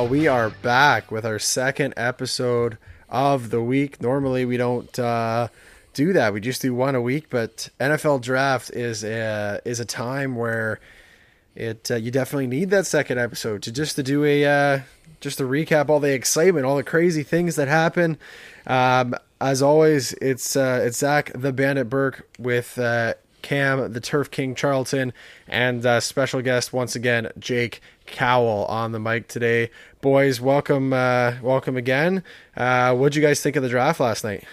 Well, we are back with our second episode of the week. Normally, we don't uh, do that; we just do one a week. But NFL Draft is a is a time where it uh, you definitely need that second episode to just to do a uh, just to recap all the excitement, all the crazy things that happen. Um, as always, it's uh, it's Zach the Bandit Burke with uh, Cam the Turf King Charlton and uh, special guest once again Jake Cowell on the mic today. Boys, welcome uh, welcome again. Uh, what'd you guys think of the draft last night?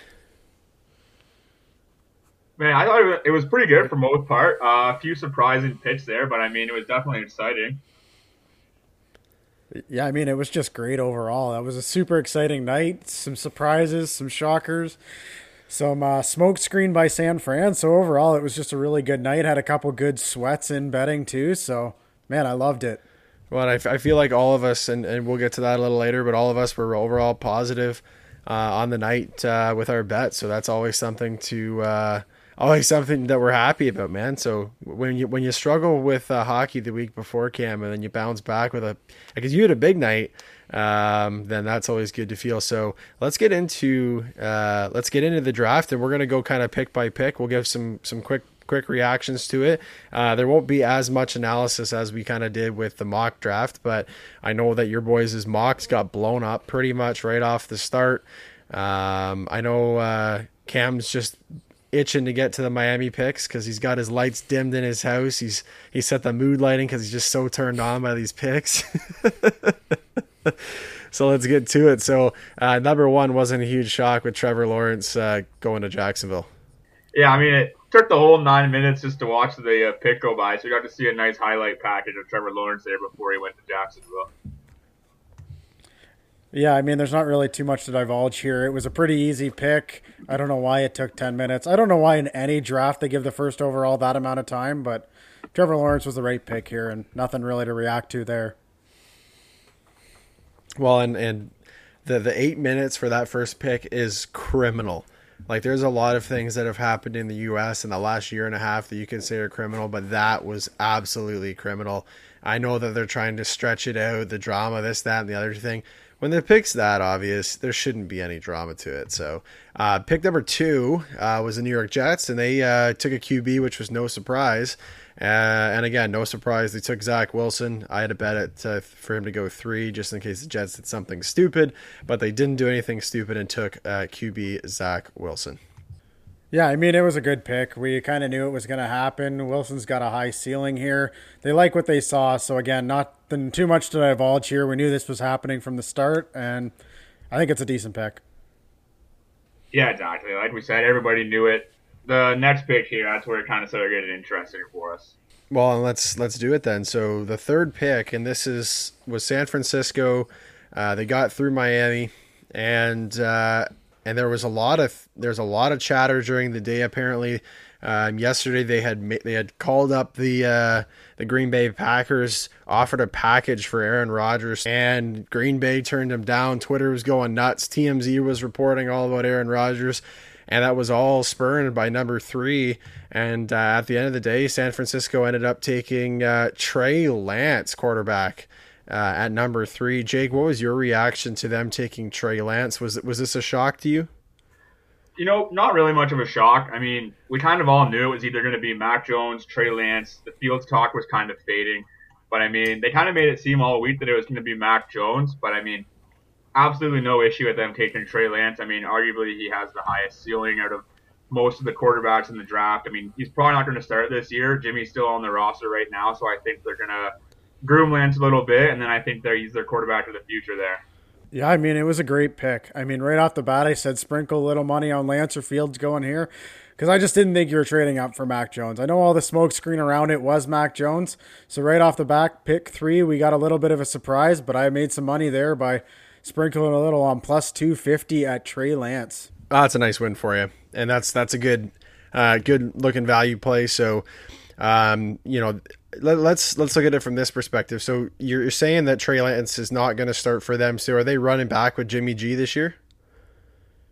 Man, I thought it was pretty good for most part. Uh, a few surprising picks there, but I mean, it was definitely exciting. Yeah, I mean, it was just great overall. That was a super exciting night. Some surprises, some shockers, some uh, smoke screen by San Fran. So overall, it was just a really good night. Had a couple good sweats in betting too. So man, I loved it. Well, I, I feel like all of us, and, and we'll get to that a little later, but all of us were overall positive uh, on the night uh, with our bet. So that's always something to uh, always something that we're happy about, man. So when you when you struggle with uh, hockey the week before Cam, and then you bounce back with a because you had a big night, um, then that's always good to feel. So let's get into uh, let's get into the draft, and we're gonna go kind of pick by pick. We'll give some some quick quick reactions to it. Uh, there won't be as much analysis as we kind of did with the mock draft, but I know that your boys' mocks got blown up pretty much right off the start. Um, I know uh, Cam's just itching to get to the Miami picks because he's got his lights dimmed in his house. He's he set the mood lighting because he's just so turned on by these picks. so let's get to it. So uh, number one wasn't a huge shock with Trevor Lawrence uh, going to Jacksonville. Yeah, I mean it took the whole nine minutes just to watch the uh, pick go by, so we got to see a nice highlight package of Trevor Lawrence there before he went to Jacksonville. Yeah, I mean, there's not really too much to divulge here. It was a pretty easy pick. I don't know why it took 10 minutes. I don't know why in any draft they give the first overall that amount of time, but Trevor Lawrence was the right pick here and nothing really to react to there. Well, and, and the, the eight minutes for that first pick is criminal. Like, there's a lot of things that have happened in the U.S. in the last year and a half that you are criminal, but that was absolutely criminal. I know that they're trying to stretch it out, the drama, this, that, and the other thing when the pick's that obvious, there shouldn't be any drama to it. So, uh, pick number two uh, was the New York Jets, and they uh, took a QB, which was no surprise. Uh, and again, no surprise, they took Zach Wilson. I had a bet it uh, for him to go three, just in case the Jets did something stupid, but they didn't do anything stupid and took uh, QB Zach Wilson. Yeah, I mean, it was a good pick. We kind of knew it was going to happen. Wilson's got a high ceiling here. They like what they saw. So, again, not too much to divulge here. We knew this was happening from the start, and I think it's a decent pick. Yeah, exactly. Like we said, everybody knew it. The next pick here, that's where it kind of started getting interesting for us. Well, and let's let's do it then. So the third pick, and this is was San Francisco. Uh, they got through Miami, and uh, and there was a lot of there's a lot of chatter during the day. Apparently, um, yesterday they had they had called up the uh, the Green Bay Packers, offered a package for Aaron Rodgers, and Green Bay turned him down. Twitter was going nuts. TMZ was reporting all about Aaron Rodgers, and that was all spurned by number three. And uh, at the end of the day, San Francisco ended up taking uh, Trey Lance, quarterback. Uh, at number three. Jake, what was your reaction to them taking Trey Lance? Was was this a shock to you? You know, not really much of a shock. I mean, we kind of all knew it was either going to be Mac Jones, Trey Lance. The Fields talk was kind of fading, but I mean, they kind of made it seem all week that it was going to be Mac Jones. But I mean, absolutely no issue with them taking Trey Lance. I mean, arguably he has the highest ceiling out of most of the quarterbacks in the draft. I mean, he's probably not going to start this year. Jimmy's still on the roster right now, so I think they're going to groom Lance a little bit, and then I think they're he's their quarterback of the future there. Yeah, I mean it was a great pick. I mean, right off the bat, I said sprinkle a little money on Lance or Fields going here because I just didn't think you were trading up for Mac Jones. I know all the smoke screen around it was Mac Jones, so right off the bat, pick three, we got a little bit of a surprise, but I made some money there by sprinkling a little on plus two fifty at Trey Lance. Oh, that's a nice win for you, and that's that's a good, uh, good looking value play. So, um, you know, let, us let's, let's look at it from this perspective. So you're saying that Trey Lance is not going to start for them. So are they running back with Jimmy G this year?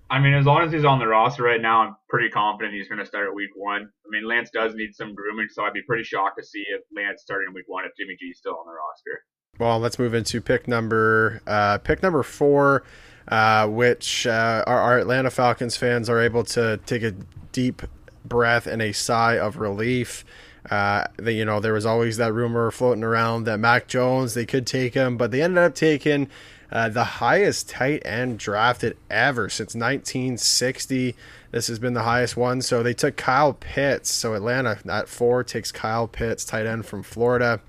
I mean, as long as he's on the roster right now, I'm pretty confident he's going to start at week one. I mean, Lance does need some grooming, so I'd be pretty shocked to see if Lance started in week one if Jimmy G is still on the roster. Well, let's move into pick number uh, pick number four, uh, which uh, our, our Atlanta Falcons fans are able to take a deep breath and a sigh of relief. Uh, you know, there was always that rumor floating around that Mac Jones they could take him, but they ended up taking uh, the highest tight end drafted ever since 1960. This has been the highest one. So they took Kyle Pitts. So Atlanta at four takes Kyle Pitts, tight end from Florida.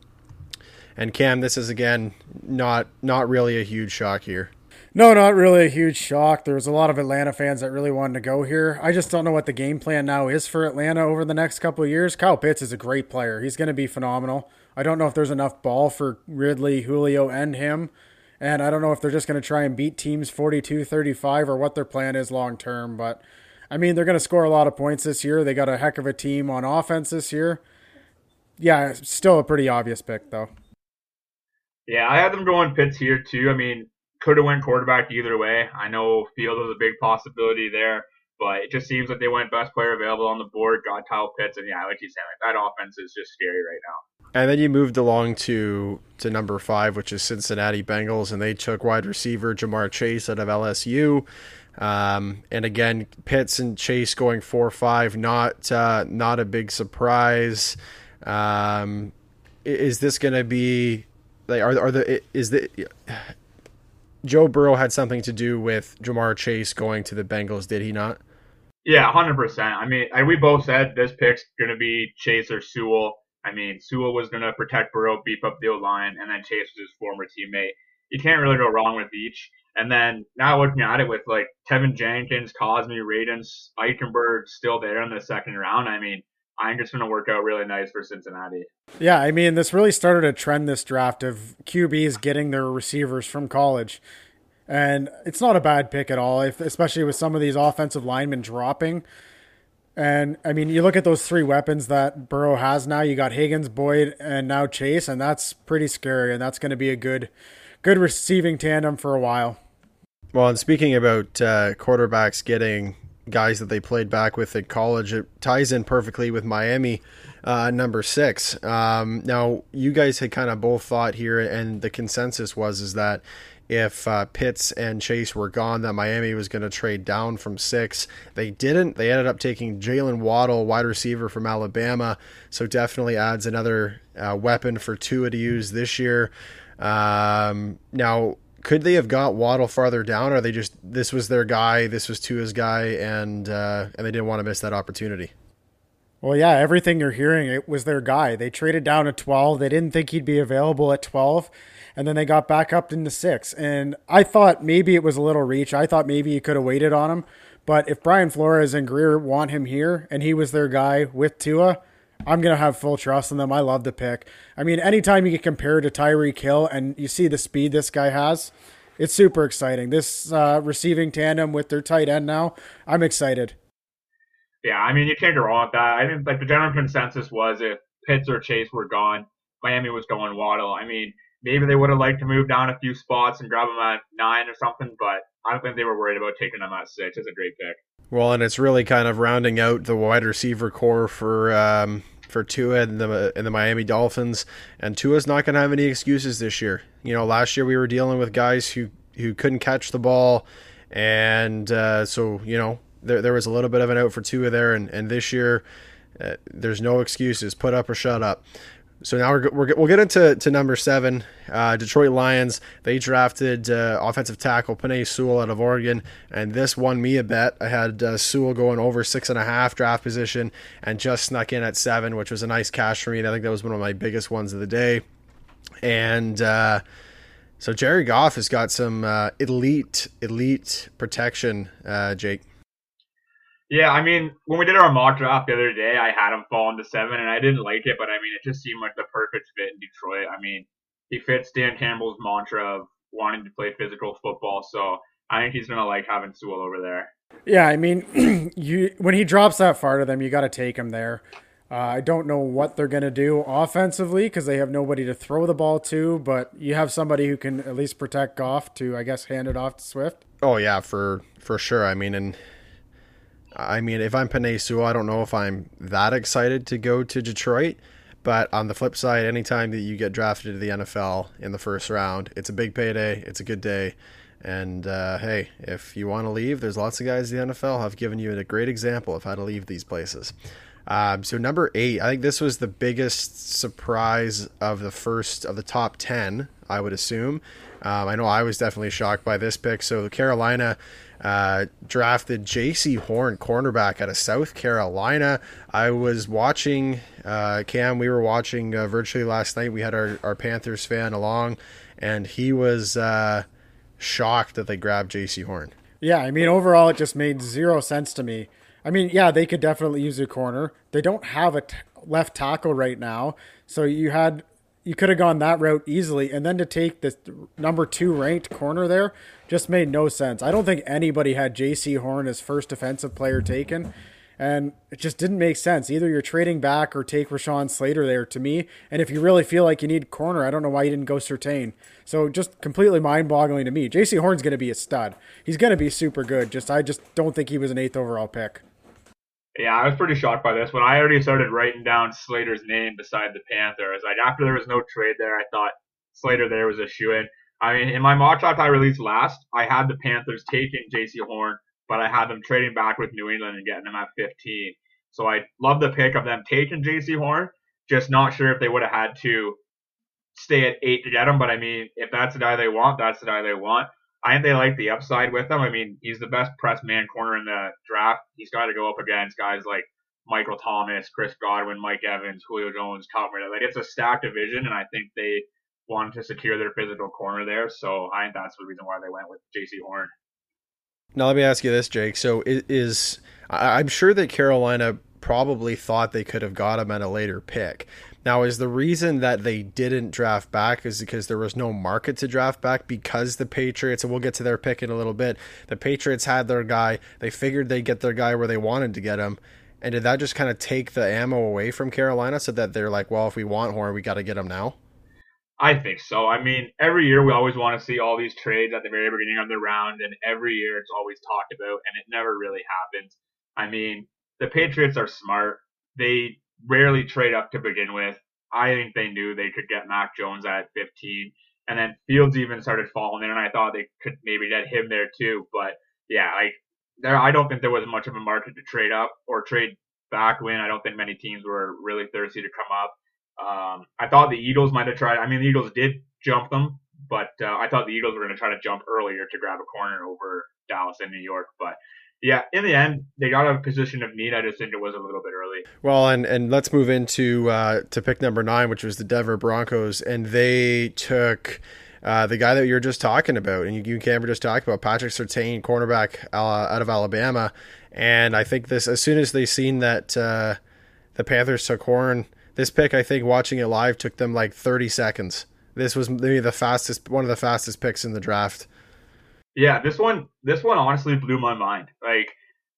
And Cam, this is again not not really a huge shock here. No, not really a huge shock. There was a lot of Atlanta fans that really wanted to go here. I just don't know what the game plan now is for Atlanta over the next couple of years. Kyle Pitts is a great player. He's going to be phenomenal. I don't know if there's enough ball for Ridley, Julio, and him. And I don't know if they're just going to try and beat teams 42 35 or what their plan is long term. But I mean, they're going to score a lot of points this year. They got a heck of a team on offense this year. Yeah, still a pretty obvious pick, though. Yeah, I had them going Pitts here, too. I mean, could have went quarterback either way. I know Field was a big possibility there, but it just seems like they went best player available on the board, got Kyle Pitts, and yeah, like you said, like that offense is just scary right now. And then you moved along to to number five, which is Cincinnati Bengals, and they took wide receiver Ja'Marr Chase out of LSU. Um, and again, Pitts and Chase going four five, not uh, not a big surprise. Um, is this going to be like are are the is the Joe Burrow had something to do with Ja'Marr Chase going to the Bengals, did he not? Yeah, hundred percent. I mean, I, we both said this pick's going to be Chase or Sewell. I mean, Sewell was going to protect Burrow, beef up the O line, and then Chase was his former teammate. You can't really go wrong with each. And then now looking at it with like Teven Jenkins, Cosmi, Radunz, Eichenberg still there in the second round. I mean, I think it's going to work out really nice for Cincinnati. Yeah, I mean, this really started a trend this draft of QBs getting their receivers from college. And it's not a bad pick at all, if, especially with some of these offensive linemen dropping. And I mean, you look at those three weapons that Burrow has now. You got Higgins, Boyd, and now Chase, and that's pretty scary. And that's going to be a good, good receiving tandem for a while. Well, and speaking about uh, quarterbacks getting guys that they played back with at college. It ties in perfectly with Miami, uh, number six. Um, now, you guys had kind of both thought here, and the consensus was is that if uh, Pitts and Chase were gone, that Miami was going to trade down from six. They didn't. They ended up taking Jalen Waddle, wide receiver from Alabama. So definitely adds another uh, weapon for Tua to use this year. Um, now, could they have got Waddle farther down, or they just this was their guy, this was Tua's guy, and uh, and they didn't want to miss that opportunity? Well, yeah, everything you're hearing, it was their guy. They traded down to 12. They didn't think he'd be available at 12, and then they got back up into six. And I thought maybe it was a little reach. I thought maybe you could have waited on him. But if Brian Flores and Grier want him here, and he was their guy with Tua, I'm going to have full trust in them. I love the pick. I mean, anytime you get compared to Tyreek Hill and you see the speed this guy has, it's super exciting. This uh, receiving tandem with their tight end now, I'm excited. Yeah, I mean, you can't go wrong with that. I mean, like the general consensus was if Pitts or Chase were gone, Miami was going Waddle. I mean, maybe they would have liked to move down a few spots and grab him at nine or something, but I don't think they were worried about taking him at six. It's a great pick. Well, and it's really kind of rounding out the wide receiver core for um, for Tua and the and the Miami Dolphins. And Tua's not going to have any excuses this year. You know, last year we were dealing with guys who who couldn't catch the ball, and uh, so you know there there was a little bit of an out for Tua there. And and this year, uh, there's no excuses. Put up or shut up. So now we're, we're we'll get into to number seven, uh, Detroit Lions. They drafted uh, offensive tackle Penei Sewell out of Oregon, and this won me a bet. I had uh, Sewell going over six and a half draft position, and just snuck in at seven, which was a nice cash for me. I think that was one of my biggest ones of the day. And uh, so Jared Goff has got some uh, elite elite protection, uh, Jake. Yeah, I mean, when we did our mock draft the other day, I had him fall into seven, and I didn't like it, but I mean, it just seemed like the perfect fit in Detroit. I mean, he fits Dan Campbell's mantra of wanting to play physical football, so I think he's gonna like having Sewell over there. Yeah, I mean, you when he drops that far to them, you got to take him there. Uh, I don't know what they're going to do offensively because they have nobody to throw the ball to, but you have somebody who can at least protect Goff to, I guess, hand it off to Swift. Oh yeah, for for sure. I mean, and I mean, if I'm Penei Sewell, I don't know if I'm that excited to go to Detroit, But on the flip side, anytime that you get drafted to the NFL in the first round, it's a big payday. It's a good day. And uh, hey, if you want to leave, there's lots of guys in the NFL have given you a great example of how to leave these places. Um, so number eight, I think this was the biggest surprise of the first of the top ten. I would assume. Um, I know I was definitely shocked by this pick. So the Carolina uh, drafted Jaycee Horn, cornerback out of South Carolina. I was watching uh, Cam. We were watching uh, virtually last night. We had our, our Panthers fan along, and he was uh, shocked that they grabbed Jaycee Horn. Yeah, I mean, overall, it just made zero sense to me. I mean, yeah, they could definitely use a corner. They don't have a t- left tackle right now, so you had you could have gone that route easily, and then to take the number two ranked corner there just made no sense. I don't think anybody had Jaycee Horn as first defensive player taken, and it just didn't make sense. Either you're trading back or take Rashawn Slater there to me. And if you really feel like you need corner, I don't know why you didn't go Surtain. So just completely mind boggling to me. Jaycee Horn's going to be a stud. He's going to be super good. Just I just don't think he was an eighth overall pick. Yeah, I was pretty shocked by this. When I already started writing down Slater's name beside the Panthers, like after there was no trade there, I thought Slater there was a shoe in. I mean, in my mock draft I released last, I had the Panthers taking Jaycee Horn, but I had them trading back with New England and getting him at 15. So I love the pick of them taking Jaycee Horn. Just not sure if they would have had to stay at eight to get him. But I mean, if that's the guy they want, that's the guy they want. I think they like the upside with him. I mean, he's the best press man corner in the draft. He's got to go up against guys like Michael Thomas, Chris Godwin, Mike Evans, Julio Jones, Calvin. Like it's a stacked division, and I think they wanted to secure their physical corner there. So I think that's the reason why they went with Jaycee Horn. Now let me ask you this, Jake. So is I'm sure that Carolina probably thought they could have got him at a later pick. Now, is the reason that they didn't draft back is because there was no market to draft back because the Patriots, and we'll get to their pick in a little bit, the Patriots had their guy. They figured they'd get their guy where they wanted to get him. And did that just kind of take the ammo away from Carolina so that they're like, well, if we want Horn, we got to get him now? I think so. I mean, every year we always want to see all these trades at the very beginning of the round, and every year it's always talked about, and it never really happens. I mean, the Patriots are smart. They rarely trade up to begin with. I think they knew they could get Mac Jones at 15. And then Fields even started falling in, and I thought they could maybe get him there too. But yeah, like there, I don't think there was much of a market to trade up or trade back when. I don't think many teams were really thirsty to come up. Um, I thought the Eagles might have tried. I mean, the Eagles did jump them, but uh, I thought the Eagles were going to try to jump earlier to grab a corner over Dallas and New York. But yeah, in the end, they got a position of need. I just think it was a little bit early. Well, and and let's move into uh, to pick number nine, which was the Denver Broncos, and they took. Uh, the guy that you were just talking about, and you, you Camber just talked about, Patrick Surtain, cornerback uh, out of Alabama, and I think this as soon as they seen that uh, the Panthers took Horn, this pick, I think watching it live took them like 30 seconds. This was maybe the fastest, one of the fastest picks in the draft. Yeah, this one, this one honestly blew my mind. Like,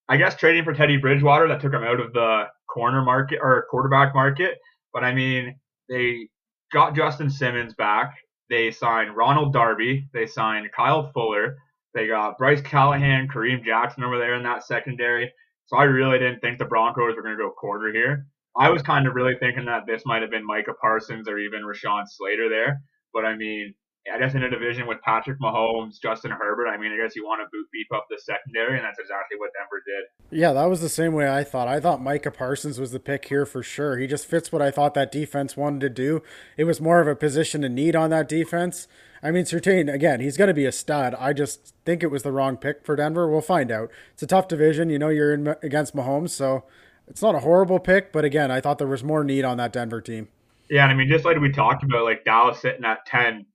I guess trading for Teddy Bridgewater that took him out of the corner market or quarterback market. But I mean, they got Justin Simmons back. They signed Ronald Darby. They signed Kyle Fuller. They got Bryce Callahan, Kareem Jackson over there in that secondary. So I really didn't think the Broncos were going to go quarter here. I was kind of really thinking that this might have been Micah Parsons or even Rashawn Slater there. But I mean, I guess in a division with Patrick Mahomes, Justin Herbert, I mean, I guess you want to boot beef up the secondary, and that's exactly what Denver did. Yeah, that was the same way I thought. I thought Micah Parsons was the pick here for sure. He just fits what I thought that defense wanted to do. It was more of a position of need on that defense. I mean, Surtain, again, he's going to be a stud. I just think it was the wrong pick for Denver. We'll find out. It's a tough division. You know, you're in against Mahomes, so it's not a horrible pick. But again, I thought there was more need on that Denver team. Yeah, and I mean, just like we talked about, like Dallas sitting at 10,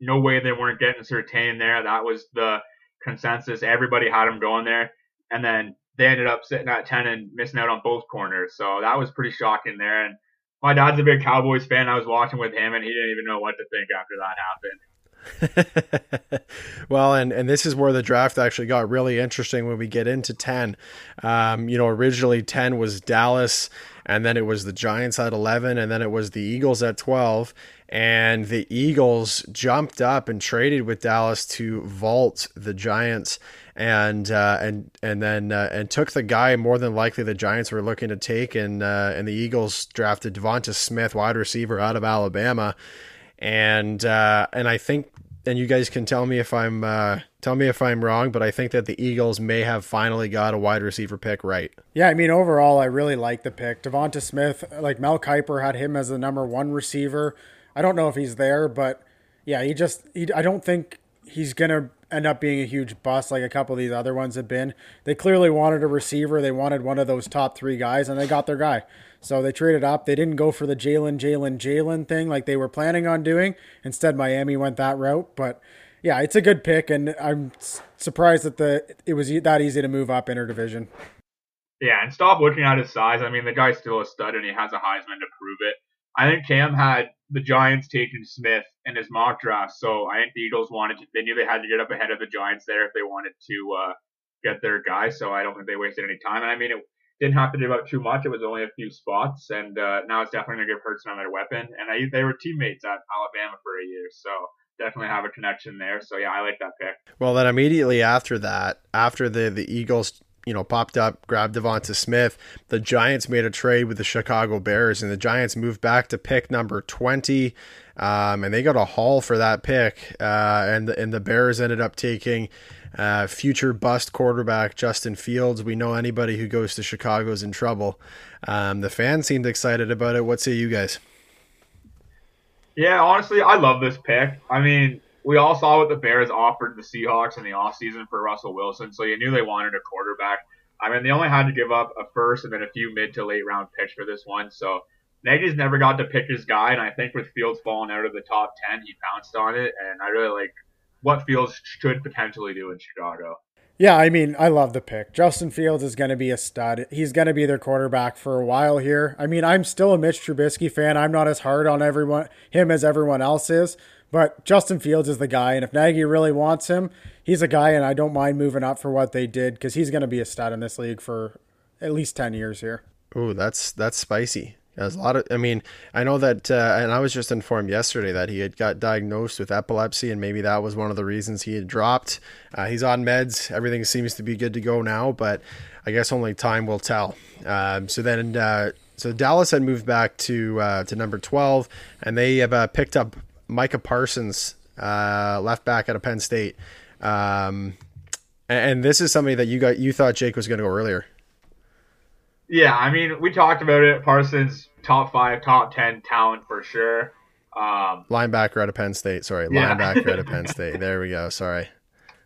no way they weren't getting Surtain there. That was the consensus. Everybody had him going there. And then they ended up sitting at 10 and missing out on both corners. So that was pretty shocking there. And my dad's a big Cowboys fan. I was watching with him, and he didn't even know what to think after that happened. well, and and this is where the draft actually got really interesting when we get into ten. Um, you know, originally ten was Dallas, and then it was the Giants at eleven, and then it was the Eagles at twelve. And the Eagles jumped up and traded with Dallas to vault the Giants. and uh, and and then uh, and took the guy more than likely the Giants were looking to take, and uh, and the Eagles drafted Devonta Smith, wide receiver out of Alabama, and uh, and I think and you guys can tell me if I'm uh, tell me if I'm wrong, but I think that the Eagles may have finally got a wide receiver pick right. Yeah, I mean overall, I really like the pick. Devonta Smith, like Mel Kiper had him as the number one receiver. I don't know if he's there, but yeah, he just he, I don't think he's gonna end up being a huge bust like a couple of these other ones have been. They clearly wanted a receiver. They wanted one of those top three guys, and they got their guy. So they traded up. They didn't go for the Jalen, Jalen, Jalen thing like they were planning on doing. Instead, Miami went that route. But yeah, it's a good pick, and I'm surprised that the it was that easy to move up interdivision. Yeah, and stop looking at his size. I mean, the guy's still a stud, and he has a Heisman to prove it. I think Cam had the Giants taking Smith in his mock draft, so I think the Eagles wanted to. They knew they had to get up ahead of the Giants there if they wanted to uh, get their guy. So I don't think they wasted any time. And I mean, it didn't have to do about too much. It was only a few spots, and uh, now it's definitely gonna give Hurts another weapon. And I, they were teammates at Alabama for a year, so definitely have a connection there. So yeah, I like that pick. Well, then immediately after that, after the the Eagles you know, popped up, grabbed Devonta Smith. The Giants made a trade with the Chicago Bears, and the Giants moved back to pick number 20. Um, and they got a haul for that pick. Uh, and, and the Bears ended up taking uh, future bust quarterback Justin Fields. We know anybody who goes to Chicago is in trouble. Um, the fans seemed excited about it. What say you guys? Yeah, honestly, I love this pick. I mean, we all saw what the Bears offered the Seahawks in the offseason for Russell Wilson, so you knew they wanted a quarterback. I mean, they only had to give up a first and then a few mid to late round picks for this one, so Nagy's never got to pick his guy, and I think with Fields falling out of the top 10, he pounced on it, and I really like what Fields should potentially do in Chicago. Yeah, I mean, I love the pick. Justin Fields is going to be a stud. He's going to be their quarterback for a while here. I mean, I'm still a Mitch Trubisky fan. I'm not as hard on everyone him as everyone else is, but Justin Fields is the guy, and if Nagy really wants him, he's a guy, and I don't mind moving up for what they did because he's going to be a stud in this league for at least ten years here. Oh, that's that's spicy. There's a lot of. I mean, I know that, uh, and I was just informed yesterday that he had got diagnosed with epilepsy, and maybe that was one of the reasons he had dropped. Uh, he's on meds. Everything seems to be good to go now, but I guess only time will tell. Um, so then, uh, so Dallas had moved back to uh, to number twelve, and they have uh, picked up Micah Parsons, uh, left back out of Penn State. Um, and, this is somebody that you got you thought Jake was going to go earlier. Yeah, I mean, we talked about it. Parsons, top five, top ten talent for sure. Um, linebacker out of Penn State. Sorry, yeah. linebacker out of Penn State. There we go. Sorry.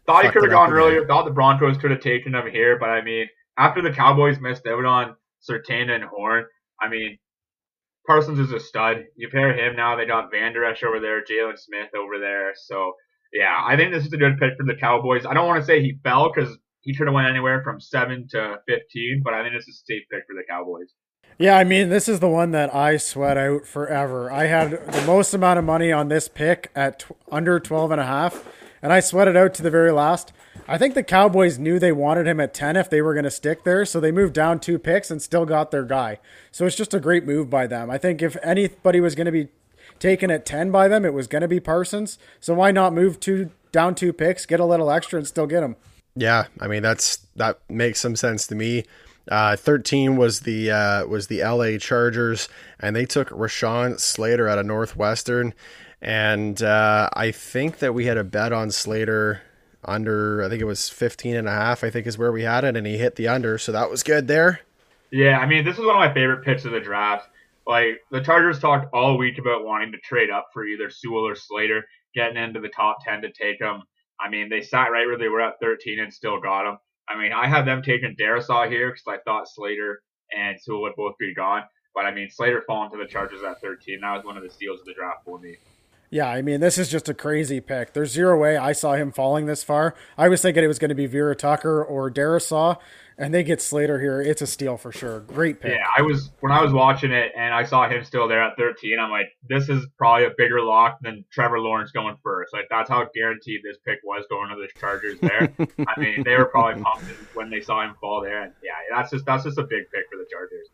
Thought he could have gone earlier. Thought the Broncos could have taken him here, but I mean, after the Cowboys missed out on Surtain and Horn, I mean, Parsons is a stud. You pair him now. They got Vander Esch over there, Jaylon Smith over there. So yeah, I think this is a good pick for the Cowboys. I don't want to say he fell because he should have went anywhere from seven to fifteen, but I think it's a safe pick for the Cowboys. Yeah, I mean, this is the one that I sweat out forever. I had the most amount of money on this pick at t- under 12 and a half, and I sweated out to the very last. I think the Cowboys knew they wanted him at 10 if they were going to stick there, so they moved down two picks and still got their guy. So it's just a great move by them. I think if anybody was going to be taken at 10 by them, it was going to be Parsons. So why not move two down two picks, get a little extra and still get him? Yeah, I mean that's that makes some sense to me. Uh, 13 was the uh, was the LA Chargers, and they took Rashawn Slater out of Northwestern, and uh, I think that we had a bet on Slater under. I think it was 15 and a half. I think is where we had it, and he hit the under, so that was good there. Yeah, I mean this is one of my favorite picks of the draft. Like the Chargers talked all week about wanting to trade up for either Sewell or Slater, getting into the top 10 to take them. I mean, they sat right where they were at 13 and still got him. I mean, I had them taking Darrisaw here because I thought Slater and Sewell would both be gone. But I mean, Slater falling to the Chargers at 13. That was one of the steals of the draft for me. Yeah, I mean, this is just a crazy pick. There's zero way I saw him falling this far. I was thinking it was going to be Vera Tucker or Darrisaw, and they get Slater here. It's a steal for sure. Great pick. Yeah, I was when I was watching it and I saw him still there at 13. I'm like, this is probably a bigger lock than Trevor Lawrence going first. Like that's how guaranteed this pick was going to the Chargers. There, I mean, they were probably pumped when they saw him fall there. And yeah, that's just that's just a big pick for the Chargers.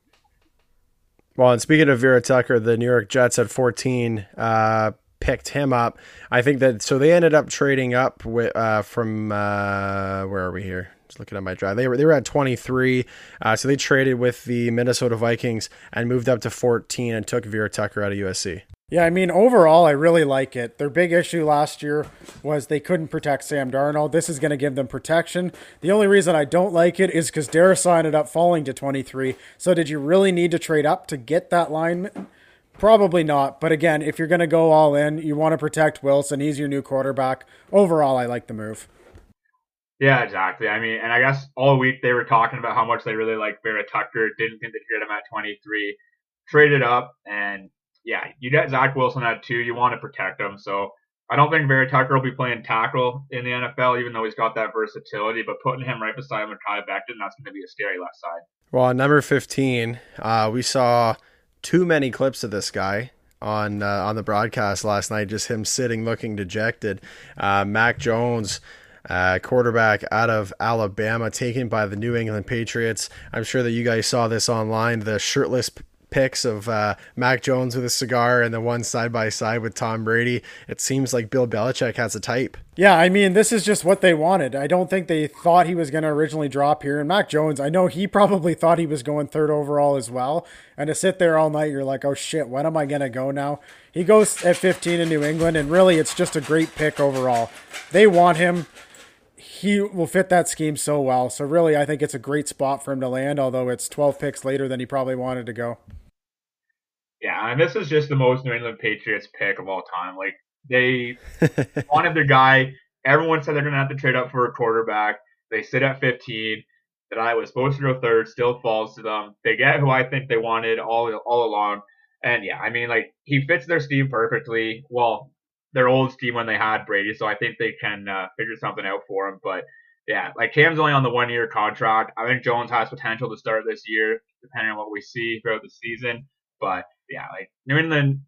Well, and speaking of Vera Tucker, the New York Jets at 14 uh, picked him up. I think that so they ended up trading up with uh, from uh, where are we here? Just looking at my drive, they were they were at 23, uh, so they traded with the Minnesota Vikings and moved up to 14 and took Vera Tucker out of USC. Yeah, I mean, overall, I really like it. Their big issue last year was they couldn't protect Sam Darnold. This is going to give them protection. The only reason I don't like it is because Darrisaw ended up falling to 23. So, did you really need to trade up to get that lineman? Probably not. But again, if you're going to go all in, you want to protect Wilson. He's your new quarterback. Overall, I like the move. Yeah, exactly. I mean, and I guess all week they were talking about how much they really like Vera Tucker. Didn't think they'd get him at 23. Traded up, and yeah, you got Zach Wilson at two. You want to protect him. So I don't think Vera Tucker will be playing tackle in the NFL, even though he's got that versatility. But putting him right beside Mekhi Becton, that's going to be a scary left side. Well, number 15, uh, we saw too many clips of this guy on uh, on the broadcast last night. Just him sitting, looking dejected. Uh, Mac Jones. Uh, quarterback out of Alabama, taken by the New England Patriots. I'm sure that you guys saw this online. The shirtless pics of uh, Mac Jones with a cigar and the one side by side with Tom Brady. It seems like Bill Belichick has a type. Yeah, I mean, this is just what they wanted. I don't think they thought he was going to originally drop here. And Mac Jones, I know he probably thought he was going third overall as well. And to sit there all night, you're like, oh shit, when am I going to go now? He goes at 15 in New England, and really, it's just a great pick overall. They want him he will fit that scheme so well. So really, I think it's a great spot for him to land. Although it's 12 picks later than he probably wanted to go. Yeah, and this is just the most New England Patriots pick of all time. Like they wanted their guy. Everyone said they're going to have to trade up for a quarterback. They sit at 15. That I was supposed to go third, still falls to them. They get who I think they wanted all all along. And yeah, I mean, like he fits their scheme perfectly. Well, their old team when they had Brady, so I think they can uh, figure something out for him. But yeah, like Cam's only on the one year contract. I think Jones has potential to start this year, depending on what we see throughout the season. But yeah, like New England,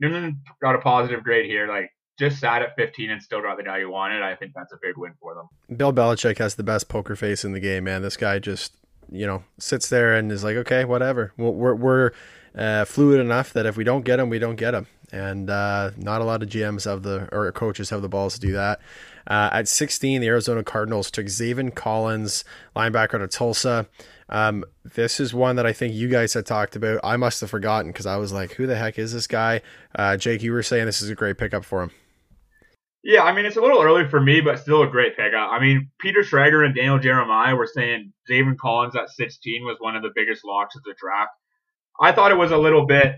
New England got a positive grade here. Like just sat at 15 and still got the guy you wanted. I think that's a big win for them. Bill Belichick has the best poker face in the game, man. This guy just, you know, sits there and is like, okay, whatever. We're, we're uh, fluid enough that if we don't get him, we don't get him. And uh, not a lot of GMs have the, or coaches have the balls to do that. Uh, at 16, the Arizona Cardinals took Zaven Collins, linebacker out of Tulsa. Um, this is one that I think you guys had talked about. I must have forgotten because I was like, who the heck is this guy? Uh, Jake, you were saying this is a great pickup for him. Yeah, I mean, it's a little early for me, but still a great pickup. I mean, Peter Schrager and Daniel Jeremiah were saying Zaven Collins at 16 was one of the biggest locks of the draft. I thought it was a little bit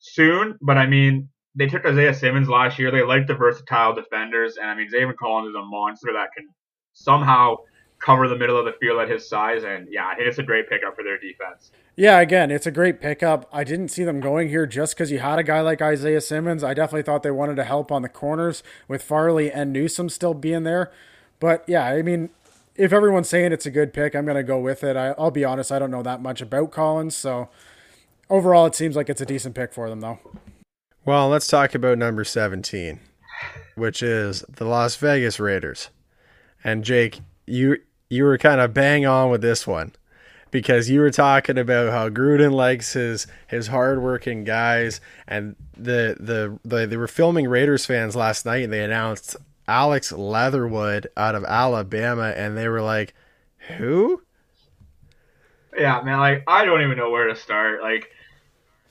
soon, but I mean, they took Isaiah Simmons last year. They like the versatile defenders, and I mean, Zaven Collins is a monster that can somehow cover the middle of the field at his size. And yeah, I think it's a great pickup for their defense. Yeah, again, it's a great pickup. I didn't see them going here just because you had a guy like Isaiah Simmons. I definitely thought they wanted to help on the corners with Farley and Newsome still being there. But yeah, I mean, if everyone's saying it's a good pick, I'm going to go with it. I, will be honest, I don't know that much about Collins. So overall, it seems like it's a decent pick for them, though. Well, let's talk about number 17, which is the Las Vegas Raiders. And Jake, you you were kind of bang on with this one because you were talking about how Gruden likes his his hardworking guys, and the, the the they were filming Raiders fans last night, and they announced Alex Leatherwood out of Alabama, and they were like, "Who?" Yeah, man. Like I don't even know where to start. Like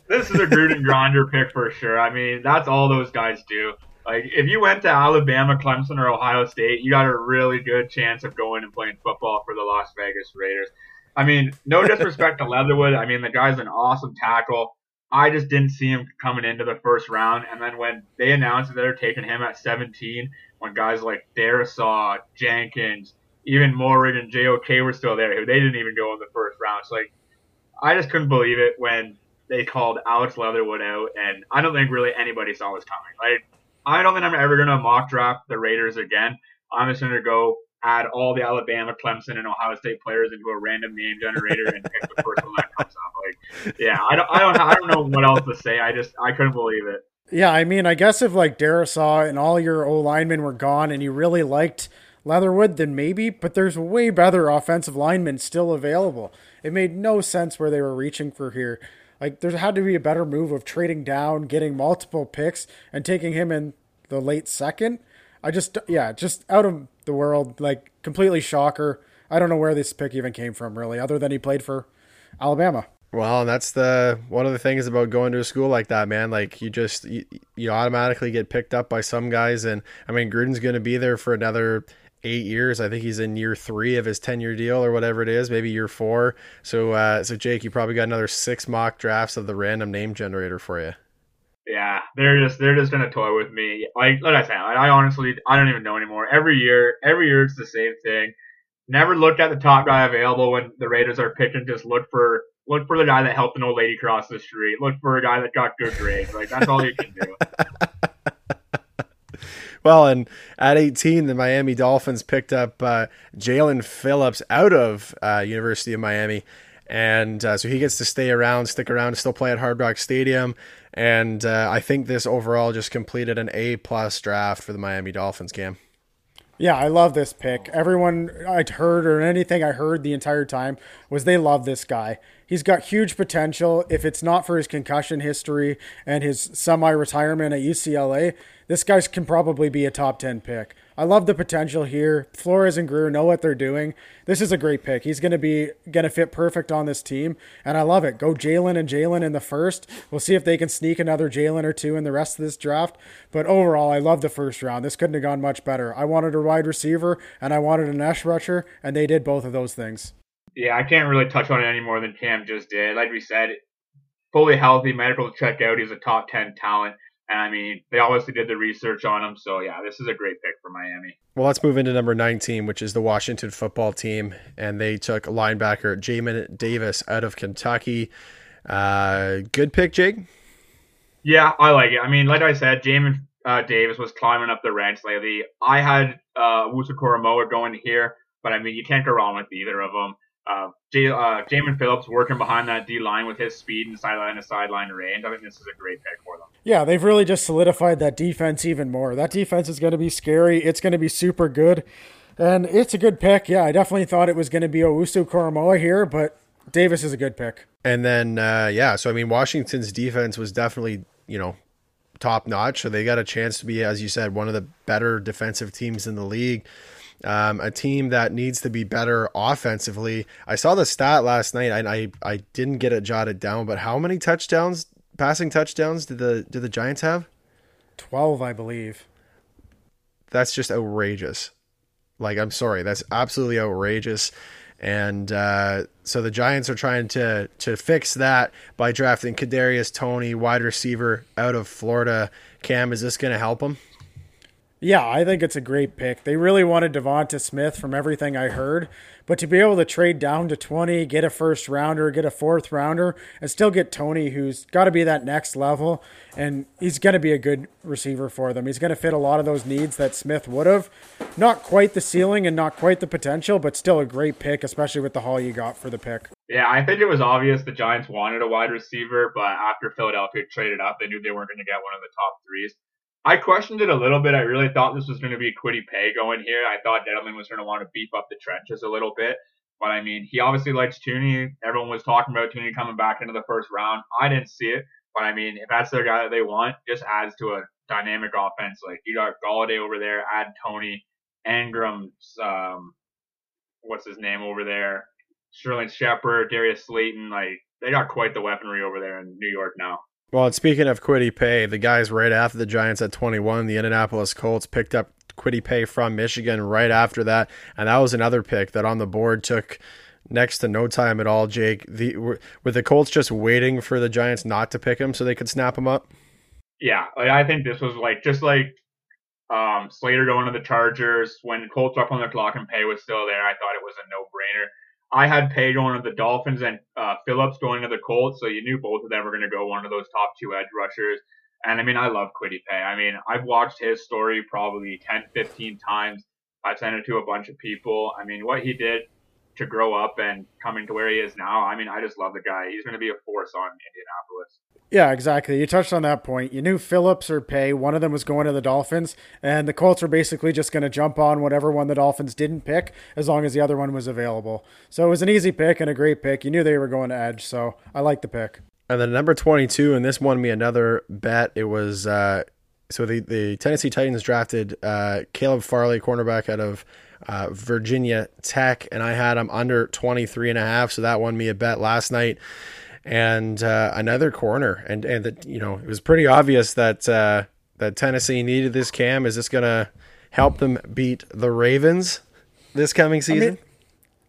this is a Gruden grinder pick for sure. I mean, that's all those guys do. Like if you went to Alabama, Clemson, or Ohio State, you got a really good chance of going and playing football for the Las Vegas Raiders. I mean, no disrespect to Leatherwood. I mean, the guy's an awesome tackle. I just didn't see him coming into the first round. And then when they announced that they're taking him at 17, when guys like Darrisaw, Jenkins, even Morgan and JOK were still there, who they didn't even go in the first round. So like, I just couldn't believe it when they called Alex Leatherwood out, and I don't think really anybody saw this coming. Like I don't think I'm ever to mock draft the Raiders again. I'm just to go add all the Alabama, Clemson, and Ohio State players into a random name generator and pick the first one that comes up. Like, yeah, I don't, I don't, I don't know what else to say. I just, I couldn't believe it. Yeah, I mean, I guess if like Darrisaw and all your O linemen were gone, and you really liked Leatherwood, then maybe. But there's way better offensive linemen still available. It made no sense where they were reaching for here. Like there had to be a better move of trading down, getting multiple picks, and taking him in the late second. I just yeah, just out of the world, like completely shocker. I don't know where this pick even came from, really, other than he played for Alabama. Well, and that's the one of the things about going to a school like that, man. Like you just you, you automatically get picked up by some guys, and I mean Gruden's going to be there for another eight years. I think he's in year three of his ten year deal or whatever it is, maybe year four. So, uh, so Jake, you probably got another six mock drafts of the random name generator for you. Yeah, they're just they're just gonna toy with me. Like like I said, I, I honestly I don't even know anymore. Every year, every year it's the same thing. Never look at the top guy available when the Raiders are picking. Just look for look for the guy that helped an old lady cross the street. Look for a guy that got good grades. Like that's all you can do. well, and at 18, the Miami Dolphins picked up uh, Jaelan Phillips out of uh, University of Miami, and uh, so he gets to stay around, stick around, still play at Hard Rock Stadium. And uh, I think this overall just completed an A plus draft for the Miami Dolphins game. Yeah, I love this pick. Everyone I'd heard or anything I heard the entire time was they love this guy. He's got huge potential. If it's not for his concussion history and his semi retirement at UCLA, this guy can probably be a top 10 pick. I love the potential here. Flores and Grier know what they're doing. This is a great pick. He's going to be going to fit perfect on this team, and I love it. Go Jalen and Jalen in the first. We'll see if they can sneak another Jalen or two in the rest of this draft. But overall, I love the first round. This couldn't have gone much better. I wanted a wide receiver and I wanted an edge rusher, and they did both of those things. Yeah, I can't really touch on it any more than Cam just did. Like we said, fully healthy, medical check out. He's a top ten talent. And I mean, they obviously did the research on him. So, yeah, this is a great pick for Miami. Well, let's move into number 19, which is the Washington football team. And they took linebacker Jamin Davis out of Kentucky. Uh, good pick, Jake? Yeah, I like it. I mean, like I said, Jamin uh, Davis was climbing up the ranks lately. I had uh, Wusu Koramoah going here, but I mean, you can't go wrong with either of them uh, J- uh, Jamin Phillips working behind that D line with his speed and sideline to sideline range. I think this is a great pick for them. Yeah, they've really just solidified that defense even more. That defense is going to be scary. It's going to be super good. And it's a good pick. Yeah, I definitely thought it was going to be Owusu Koramoah here, but Davis is a good pick. And then, uh, yeah, so I mean, Washington's defense was definitely, you know, top notch. So they got a chance to be, as you said, one of the better defensive teams in the league um, a team that needs to be better offensively. I saw the stat last night, and I I didn't get it jotted down, but how many touchdowns, passing touchdowns, did the did the Giants have? Twelve, I believe. That's just outrageous. Like, I'm sorry, that's absolutely outrageous. And uh, so the Giants are trying to to fix that by drafting Kadarius Toney, wide receiver out of Florida. Cam, is this going to help them? Yeah, I think it's a great pick. They really wanted Devonta Smith from everything I heard, but to be able to trade down to 20, get a first rounder, get a fourth rounder, and still get Toney, who's got to be that next level, and he's going to be a good receiver for them. He's going to fit a lot of those needs that Smith would have. Not quite the ceiling and not quite the potential, but still a great pick, especially with the haul you got for the pick. Yeah, I think it was obvious the Giants wanted a wide receiver, but after Philadelphia traded up, they knew they weren't going to get one of the top threes. I questioned it a little bit. I really thought this was going to be Kwity Paye going here. I thought Gettleman was going to want to beef up the trenches a little bit. But I mean, he obviously likes Toney. Everyone was talking about Toney coming back into the first round. I didn't see it. But I mean, if that's their guy that they want, just adds to a dynamic offense. Like you got Golladay over there, add Toney, Engram's um, what's his name over there, Sterling Shepard, Darius Slayton. Like they got quite the weaponry over there in New York now. Well, speaking of Kwity Paye, the guys right after the Giants at 21, the Indianapolis Colts picked up Kwity Paye from Michigan right after that, and that was another pick that on the board took next to no time at all. Jake, the were, were the Colts just waiting for the Giants not to pick him so they could snap him up? Yeah, like, I think this was like just like um, Slater going to the Chargers when Colts up on the clock and Paye was still there. I thought it was a no brainer. I had Paye going to the Dolphins and uh, Phillips going to the Colts, so you knew both of them were going to go one of those top two edge rushers. And I mean, I love Kwity Paye. I mean, I've watched his story probably 10, 15 times. I've sent it to a bunch of people. I mean, what he did to grow up and coming to where he is now, I mean, I just love the guy. He's going to be a force on Indianapolis. Yeah, exactly. You touched on that point. You knew Phillips or Paye, one of them was going to the Dolphins, and the Colts were basically just going to jump on whatever one the Dolphins didn't pick as long as the other one was available. So it was an easy pick and a great pick. You knew they were going to edge, so I like the pick. And then number 22, and this won me another bet. It was uh, so the, the Tennessee Titans drafted uh, Caleb Farley, cornerback out of uh, Virginia Tech, and I had them under 23 and a half. So that won me a bet last night. And uh, another corner, and and that you know it was pretty obvious that uh, that Tennessee needed this cam. Is this going to help them beat the Ravens this coming season? I mean,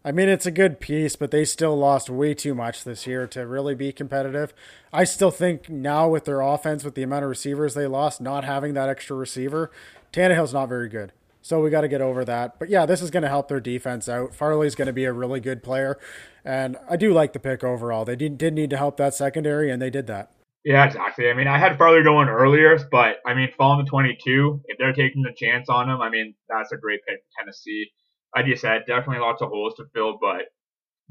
I mean, it's a good piece, but they still lost way too much this year to really be competitive. I still think now with their offense, with the amount of receivers they lost, not having that extra receiver, Tannehill's not very good. So we got to get over that. But yeah, this is going to help their defense out. Farley's going to be a really good player, and I do like the pick overall. They did, did need to help that secondary, and they did that. Yeah, exactly. I mean, I had Farley going earlier, but I mean, falling to 22, if they're taking the chance on him, I mean, that's a great pick for Tennessee like you said, definitely lots of holes to fill, but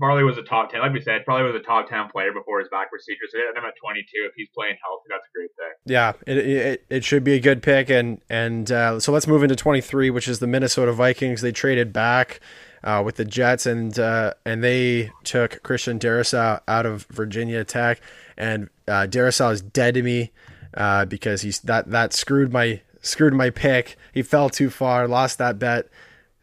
Farley was a top 10. Like we said, probably was a top 10 player before his back procedure. So him at 22. If he's playing healthy, that's a great pick. Yeah, it, it, it should be a good pick. And, and uh, so let's move into 23, which is the Minnesota Vikings. They traded back uh, with the Jets and uh, and they took Christian Darrisaw out of Virginia Tech. And uh, is dead to me uh, because he's that, that screwed my screwed my pick. He fell too far, lost that bet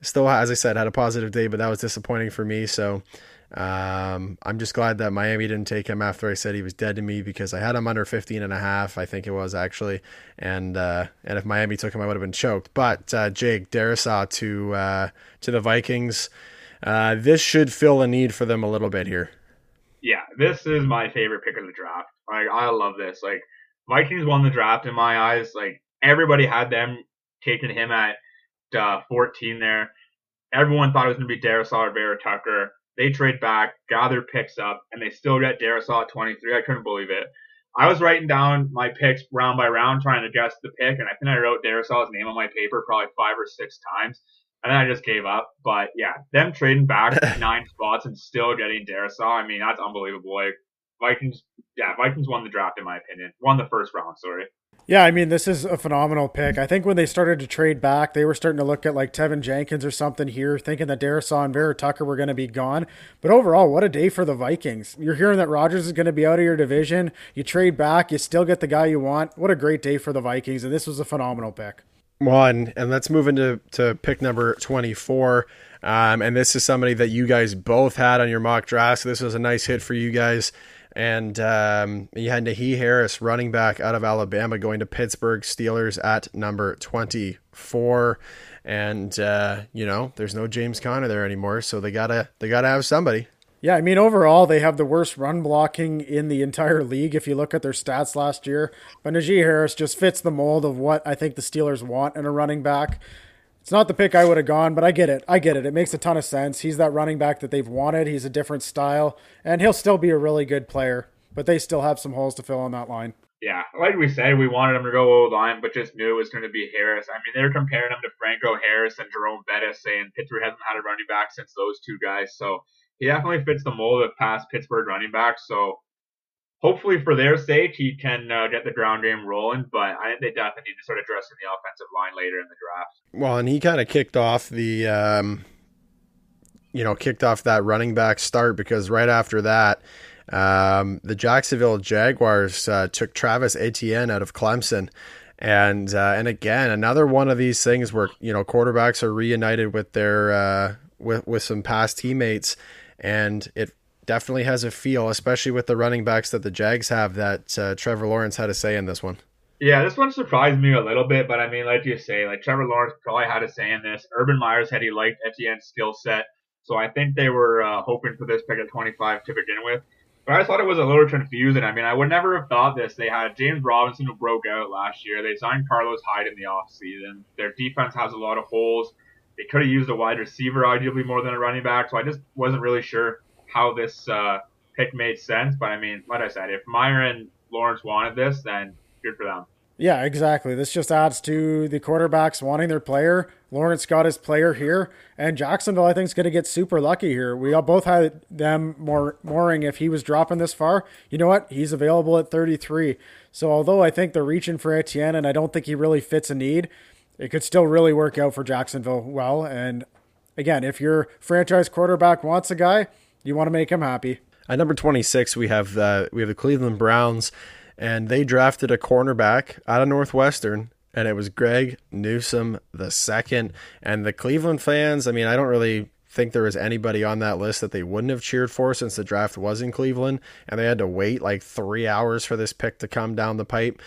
still, as I said, had a positive day, but that was disappointing for me. So um, I'm just glad that Miami didn't take him after I said he was dead to me because I had him under 15 and a half, I think it was actually. And uh, and if Miami took him, I would have been choked. But uh, Jake Darrisaw to uh, to the Vikings, uh, this should fill a need for them a little bit here. Yeah, this is my favorite pick of the draft. Like I love this. Like Vikings won the draft in my eyes. Like everybody had them taking him at uh, 14 there. Everyone thought it was going to be Darrisaw or Vera Tucker. They trade back, gather picks up, and they still get Darrisaw at 23. I couldn't believe it. I was writing down my picks round by round, trying to guess the pick, and I think I wrote Darrisaw's name on my paper probably five or six times, and then I just gave up. But yeah, them trading back nine spots and still getting Darrisaw, I mean, that's unbelievable. Like Vikings, yeah, Vikings won the draft in my opinion. Won the first round, sorry. Yeah, I mean, this is a phenomenal pick. I think when they started to trade back, they were starting to look at like Teven Jenkins or something here, thinking that Darrisaw and Vera Tucker were going to be gone. But overall, what a day for the Vikings. You're hearing that Rodgers is going to be out of your division. You trade back, you still get the guy you want. What a great day for the Vikings. And this was a phenomenal pick. One, and let's move into to pick number 24. Um, and this is somebody that you guys both had on your mock draft. So this was a nice hit for you guys. And um, you had Najee Harris, running back out of Alabama, going to Pittsburgh Steelers at number 24. And uh, you know, there's no James Conner there anymore, so they gotta they gotta have somebody. Yeah, I mean, overall, they have the worst run blocking in the entire league if you look at their stats last year. But Najee Harris just fits the mold of what I think the Steelers want in a running back. It's not the pick I would have gone, but I get it. I get it. It makes a ton of sense. He's that running back that they've wanted. He's a different style, and he'll still be a really good player. But they still have some holes to fill on that line. Yeah, like we said, we wanted him to go old line, but just knew it was going to be Harris. I mean, they were comparing him to Franco Harris and Jerome Bettis, saying Pittsburgh hasn't had a running back since those two guys. So he definitely fits the mold of past Pittsburgh running backs. So hopefully for their sake, he can uh, get the ground game rolling. But I think they definitely need to start addressing the offensive line later in the draft. Well, and he kind of kicked off the, um, you know, kicked off that running back start because right after that, um, the Jacksonville Jaguars uh, took Travis Etienne out of Clemson. And uh, and again, another one of these things where you know quarterbacks are reunited with their uh, with with some past teammates, and it definitely has a feel, especially with the running backs that the Jags have, that uh, Trevor Lawrence had a say in this one. Yeah, this one surprised me a little bit, but I mean, like you say, like Trevor Lawrence probably had a say in this. Urban Meyer said he liked Etienne's skill set, so I think they were uh, hoping for this pick at 25 to begin with. But I thought it was a little confusing. I mean, I would never have thought this. They had James Robinson who broke out last year. They signed Carlos Hyde in the offseason. Their defense has a lot of holes. They could have used a wide receiver arguably more than a running back, so I just wasn't really sure how this uh, pick made sense. But I mean, like I said, if Myron Lawrence wanted this, then good for them. Yeah, exactly. This just adds to the quarterbacks wanting their player. Lawrence got his player here, and Jacksonville, I think, is going to get super lucky here. We all both had them Moehrig if he was dropping this far. You know what? He's available at 33. So although I think they're reaching for Etienne, and I don't think he really fits a need, it could still really work out for Jacksonville well. And again, if your franchise quarterback wants a guy, you want to make him happy. At number 26, we have uh, we have the Cleveland Browns, and they drafted a cornerback out of Northwestern, and it was Greg Newsome the second. And the Cleveland fans, I mean, I don't really think there was anybody on that list that they wouldn't have cheered for since the draft was in Cleveland, and they had to wait like three hours for this pick to come down the pipe.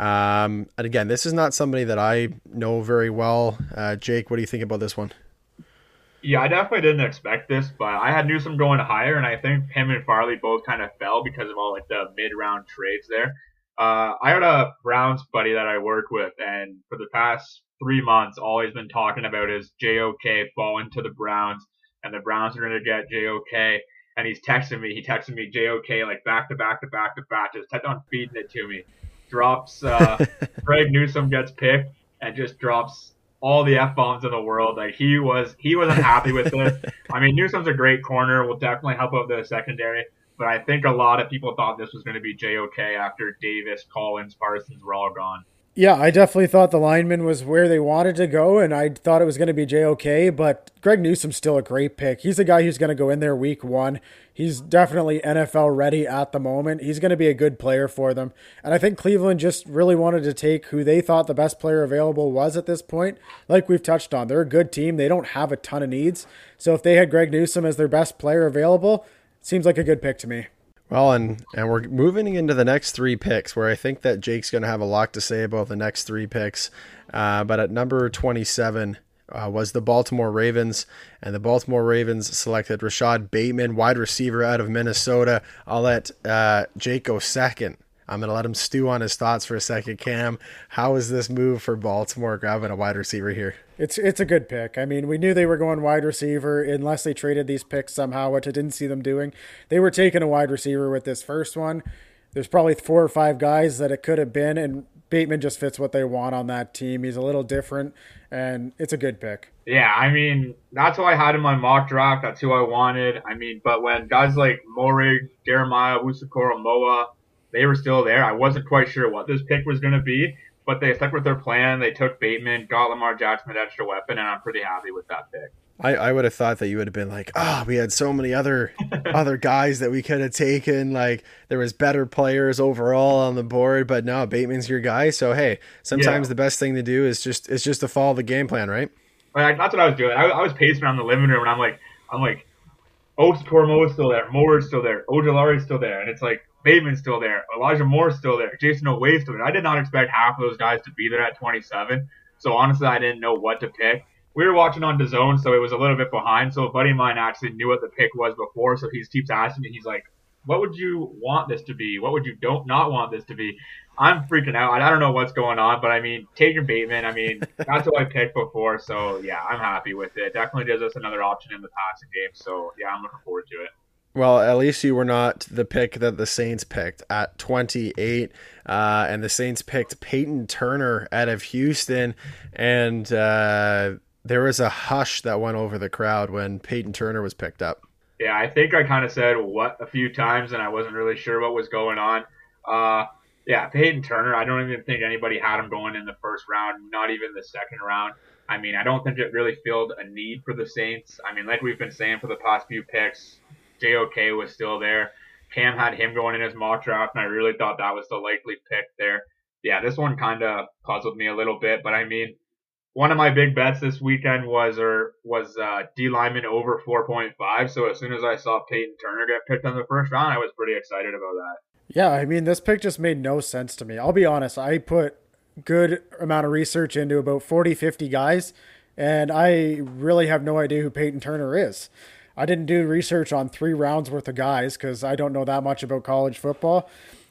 Um, and again, this is not somebody that I know very well. Uh, Jake, what do you think about this one? Yeah, I definitely didn't expect this, but I had Newsome going higher, and I think him and Farley both kind of fell because of all like the mid-round trades there. Uh, I had a Browns buddy that I work with, and for the past three months, all he's been talking about is JOK falling to the Browns, and the Browns are going to get JOK. And he's texting me. He texted me JOK like back to back to back to back, just kept on feeding it to me. Drops uh, Greg Newsome gets picked and just drops all the f bombs in the world. Like he was, he wasn't happy with this. I mean, Newsome's a great corner. Will definitely help out the secondary. But I think a lot of people thought this was going to be JOK after Davis, Collins, Parsons were all gone. Yeah, I definitely thought the lineman was where they wanted to go, and I thought it was going to be JOK, but Greg Newsome's still a great pick. He's the guy who's going to go in there week one. He's definitely NFL ready at the moment. He's going to be a good player for them. And I think Cleveland just really wanted to take who they thought the best player available was at this point. Like we've touched on, they're a good team. They don't have a ton of needs. So if they had Greg Newsome as their best player available, seems like a good pick to me. Well, and and we're moving into the next three picks, where I think that Jake's going to have a lot to say about the next three picks. Uh, but at number twenty-seven uh, was the Baltimore Ravens, and the Baltimore Ravens selected Rashad Bateman, wide receiver out of Minnesota. I'll let uh, Jake go second. I'm going to let him stew on his thoughts for a second. Cam, how is this move for Baltimore grabbing a wide receiver here? It's it's a good pick. I mean, we knew they were going wide receiver unless they traded these picks somehow, which I didn't see them doing. They were taking a wide receiver with this first one. There's probably four or five guys that it could have been, and Bateman just fits what they want on that team. He's a little different, and it's a good pick. Yeah, I mean, that's who I had in my mock draft. That's who I wanted. I mean, but when guys like Moehrig, Jeremiah, Owusu-Koramoah, Moa, they were still there, I wasn't quite sure what this pick was going to be but they stuck with their plan. They took Bateman, got Lamar Jackson an extra weapon, and I'm pretty happy with that pick. I, I would have thought that you would have been like, oh, we had so many other other guys that we could have taken. Like there was better players overall on the board, but no, Bateman's your guy. So hey, sometimes yeah. the best thing to do is just is just to follow the game plan, right? Like, that's what I was doing. I, I was pacing around the living room, and I'm like, I'm like, Owusu-Koramoah is still there, Moore's still there, Ojulari's still there, and it's like Bateman's still there. Elijah Moore's still there. Jayson Oweh's still there. I did not expect half of those guys to be there at 27. So honestly, I didn't know what to pick. We were watching on the zone, so it was a little bit behind. So a buddy of mine actually knew what the pick was before, so he keeps asking me. He's like, "What would you want this to be? What would you don't not want this to be?" I'm freaking out. I don't know what's going on, but I mean, Taylor Bateman. I mean, that's what I picked before, so yeah, I'm happy with it. Definitely gives us another option in the passing game. So yeah, I'm looking forward to it. Well, at least you were not the pick that the Saints picked at 28. Uh, and the Saints picked Payton Turner out of Houston. And uh, there was a hush that went over the crowd when Payton Turner was picked up. Yeah, I think I kind of said what a few times, and I wasn't really sure what was going on. Uh, yeah, Payton Turner, I don't even think anybody had him going in the first round, not even the second round. I mean, I don't think it really filled a need for the Saints. I mean, like we've been saying for the past few picks, JOK was still there. Cam had him going in his mock draft, and I really thought that was the likely pick there. Yeah, this one kind of puzzled me a little bit, but I mean, one of my big bets this weekend was or was uh, D lineman over 4.5. So as soon as I saw Payton Turner get picked in the first round, I was pretty excited about that. Yeah, I mean, this pick just made no sense to me. I'll be honest. I put good amount of research into about 40, 50 guys, and I really have no idea who Payton Turner is. I didn't do research on three rounds worth of guys because I don't know that much about college football.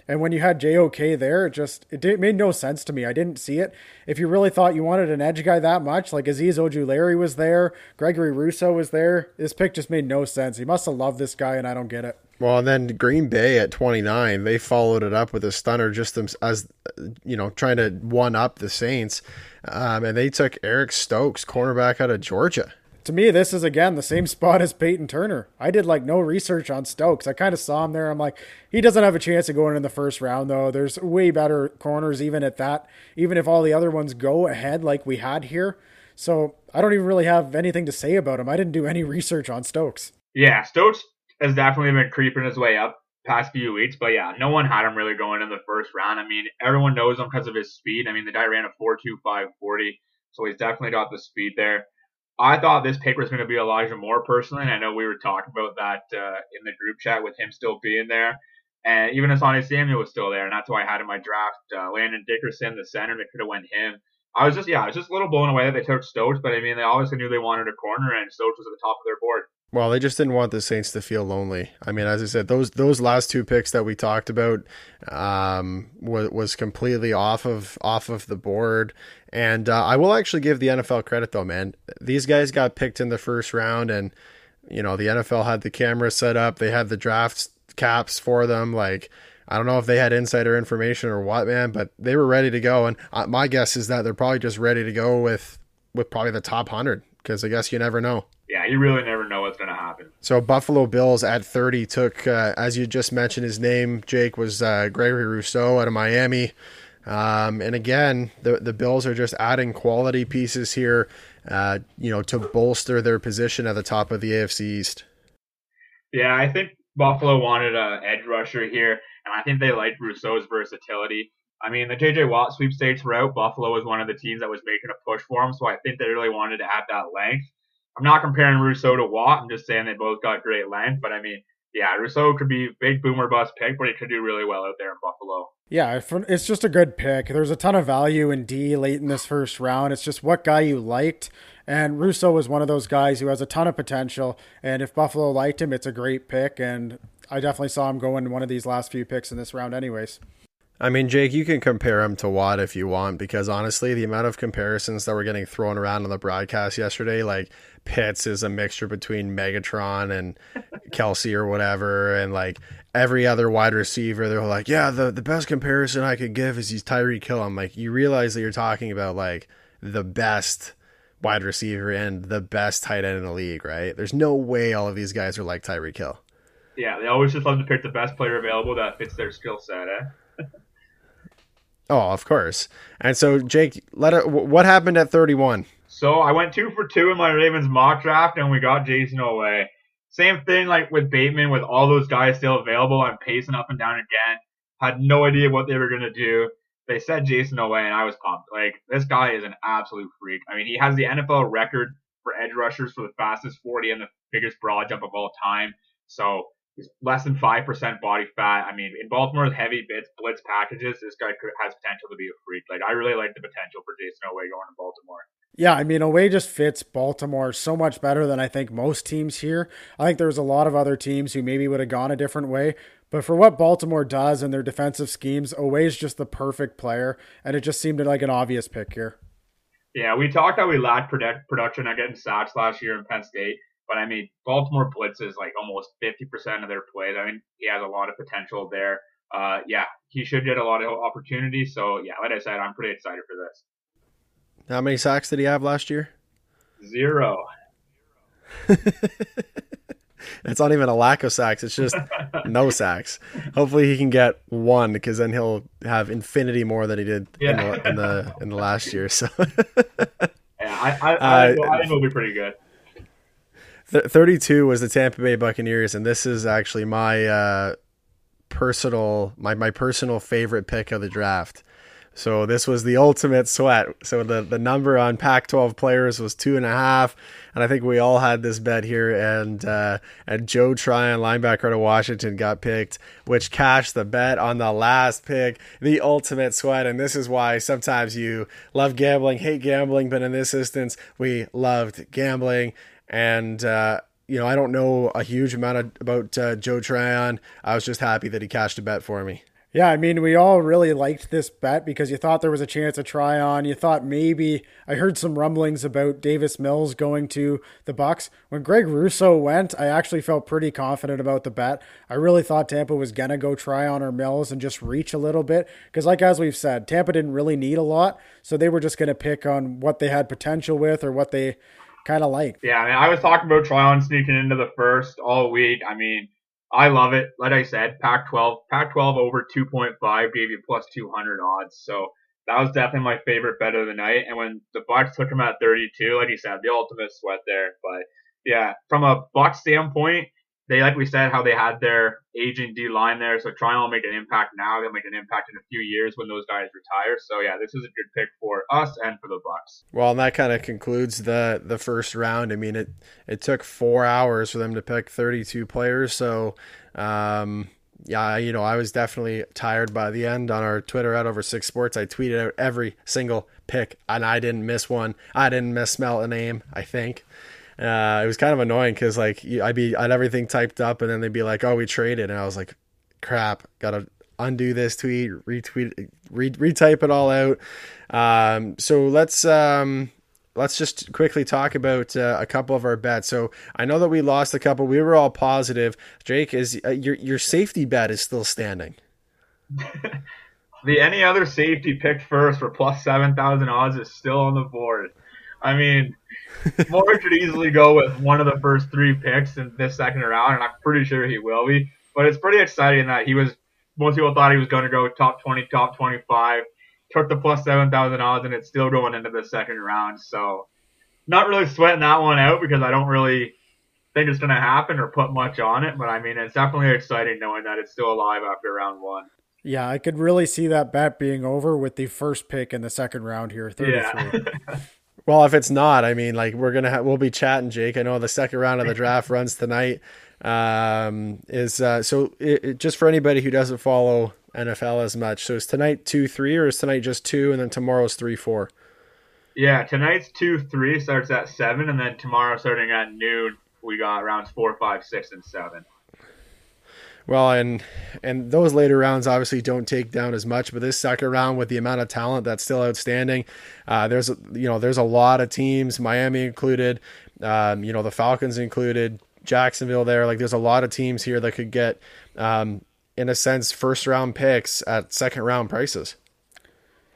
And when you had JOK there, it just it, did, it made no sense to me. I didn't see it. If you really thought you wanted an edge guy that much, like Azeez Ojulari was there, Gregory Rousseau was there, this pick just made no sense. He must have loved this guy, and I don't get it. Well, and then Green Bay at 29, they followed it up with a stunner just as, you know, trying to one up the Saints. Um, and they took Eric Stokes, cornerback out of Georgia to me, this is again the same spot as Payton Turner. I did like no research on Stokes. I kind of saw him there. I'm like, he doesn't have a chance of going in the first round, though. There's way better corners, even at that, even if all the other ones go ahead like we had here. So I don't even really have anything to say about him. I didn't do any research on Stokes. Yeah, Stokes has definitely been creeping his way up past few weeks. But yeah, no one had him really going in the first round. I mean, everyone knows him because of his speed. I mean, the guy ran a 4.25 40, so he's definitely got the speed there. I thought this pick was going to be Elijah Moore personally, and I know we were talking about that uh, in the group chat with him still being there. And even Asante Samuel was still there, and that's why I had in my draft uh, Landon Dickerson, the center, that could have went him. I was just, yeah, I was just a little blown away that they took Stokes, but I mean, they obviously knew they wanted a corner, and Stokes was at the top of their board. Well, they just didn't want the Saints to feel lonely. I mean, as I said, those those last two picks that we talked about um, was was completely off of off of the board. And uh, I will actually give the NFL credit though, man. These guys got picked in the first round, and you know the NFL had the camera set up. They had the draft caps for them. Like I don't know if they had insider information or what, man, but they were ready to go. And uh, my guess is that they're probably just ready to go with with probably the top hundred because I guess you never know. Yeah, you really never know what's going to happen. So Buffalo Bills at 30 took, uh, as you just mentioned, his name, Jake, was uh, Gregory Rousseau out of Miami. Um, and again, the the Bills are just adding quality pieces here, uh, you know, to bolster their position at the top of the AFC East. Yeah, I think Buffalo wanted a edge rusher here, and I think they liked Rousseau's versatility. I mean, the JJ Watt sweepstakes route, Buffalo was one of the teams that was making a push for him, so I think they really wanted to add that length. I'm not comparing Rousseau to Watt. I'm just saying they both got great length. But I mean, yeah, Rousseau could be big boomer bust pick, but he could do really well out there in Buffalo. Yeah, it's just a good pick. There's a ton of value in D late in this first round. It's just what guy you liked. And Rousseau was one of those guys who has a ton of potential. And if Buffalo liked him, it's a great pick. And I definitely saw him going one of these last few picks in this round, anyways. I mean, Jake, you can compare him to Watt if you want, because honestly, the amount of comparisons that were getting thrown around on the broadcast yesterday, like Pitts is a mixture between Megatron and Kelce or whatever, and like every other wide receiver, they're like, yeah, the, the best comparison I could give is he's Tyreek Hill. I'm like, you realize that you're talking about like the best wide receiver and the best tight end in the league, right? There's no way all of these guys are like Tyreek Hill. Yeah, they always just love to pick the best player available that fits their skill set, eh? Oh, of course. And so, Jake, let it, what happened at 31? So I went two for two in my Ravens mock draft, and we got Jayson Oweh. Same thing like with Bateman, with all those guys still available. I'm pacing up and down again. Had no idea what they were gonna do. They said Jayson Oweh, and I was pumped. Like this guy is an absolute freak. I mean, he has the NFL record for edge rushers for the fastest 40 and the biggest broad jump of all time. So He's less than 5% body fat. I mean, in Baltimore's heavy bits, blitz packages, this guy could, has potential to be a freak. Like, I really like the potential for Jayson Oweh going to Baltimore. Yeah, I mean, Oweh just fits Baltimore so much better than I think most teams here. I think there's a lot of other teams who maybe would have gone a different way. But for what Baltimore does and their defensive schemes, Oweh is just the perfect player. And it just seemed like an obvious pick here. Yeah, we talked how we lacked production at getting sacks last year in Penn State. But I mean, Baltimore blitzes like almost 50% of their plays. I mean, he has a lot of potential there. Uh, yeah, he should get a lot of opportunities. So yeah, like I said, I'm pretty excited for this. How many sacks did he have last year? Zero. it's not even a lack of sacks; it's just no sacks. Hopefully, he can get one because then he'll have infinity more than he did yeah. in, the, in the in the last year. So, yeah, I I, I, uh, I think he'll be pretty good. 32 was the Tampa Bay Buccaneers, and this is actually my uh, personal my my personal favorite pick of the draft. So this was the ultimate sweat. So the the number on Pac-12 players was two and a half, and I think we all had this bet here. And uh, and Joe Tryon, linebacker to Washington, got picked, which cashed the bet on the last pick. The ultimate sweat, and this is why sometimes you love gambling, hate gambling, but in this instance, we loved gambling and uh, you know I don't know a huge amount of, about uh, Joe Tryon. I was just happy that he cashed a bet for me. Yeah, I mean, we all really liked this bet because you thought there was a chance to Tryon. You thought maybe I heard some rumblings about Davis Mills going to the Bucks. When Greg Rousseau went, I actually felt pretty confident about the bet. I really thought Tampa was gonna go Tryon or Mills and just reach a little bit because, like as we've said, Tampa didn't really need a lot, so they were just gonna pick on what they had potential with or what they kind of like. Yeah, I mean, I was talking about Tryon sneaking into the first all week. I mean, I love it. Like I said, Pac-12, Pac-12 over 2.5 gave you plus 200 odds. So that was definitely my favorite bet of the night. And when the Bucks took him at 32, like you said, the ultimate sweat there. But yeah, from a Bucks standpoint, they, like we said, how they had their aging D line there. So Toronto will make an impact now. They'll make an impact in a few years when those guys retire. So yeah, this is a good pick for us and for the Bucks. Well, and that kind of concludes the the first round. I mean, it it took four hours for them to pick 32 players. So, um, yeah, you know, I was definitely tired by the end on our Twitter at over six sports. I tweeted out every single pick, and I didn't miss one. I didn't misspell a name. I think. Uh, it was kind of annoying because like I'd be I'd everything typed up and then they'd be like, "Oh, we traded," and I was like, "Crap, gotta undo this tweet, retweet, re- retype it all out." Um, so let's um, let's just quickly talk about uh, a couple of our bets. So I know that we lost a couple. We were all positive. Jake, is uh, your your safety bet is still standing? the any other safety picked first for plus seven thousand odds is still on the board. I mean, Moehrig could easily go with one of the first three picks in this second round, and I'm pretty sure he will be. But it's pretty exciting that he was. Most people thought he was going to go top 20, top 25. Took the plus 7,000 odds, and it's still going into the second round. So, not really sweating that one out because I don't really think it's going to happen or put much on it. But I mean, it's definitely exciting knowing that it's still alive after round one. Yeah, I could really see that bet being over with the first pick in the second round here. 33. Yeah. Well, if it's not, I mean, like we're gonna ha- we'll be chatting, Jake. I know the second round of the draft runs tonight. Um, is uh, so it, it, just for anybody who doesn't follow NFL as much. So is tonight two three or is tonight just two and then tomorrow's three four? Yeah, tonight's two three starts at seven, and then tomorrow starting at noon we got rounds four, five, six, and seven. Well, and and those later rounds obviously don't take down as much, but this second round with the amount of talent that's still outstanding, uh, there's you know there's a lot of teams, Miami included, um, you know the Falcons included, Jacksonville there. Like there's a lot of teams here that could get, um, in a sense, first round picks at second round prices.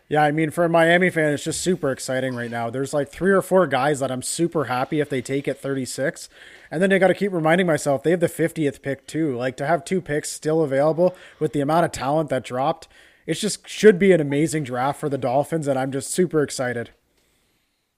Yeah, I mean, for a Miami fan, it's just super exciting right now. There's like three or four guys that I'm super happy if they take at 36. And then I got to keep reminding myself they have the 50th pick too. Like to have two picks still available with the amount of talent that dropped, it just should be an amazing draft for the Dolphins. And I'm just super excited.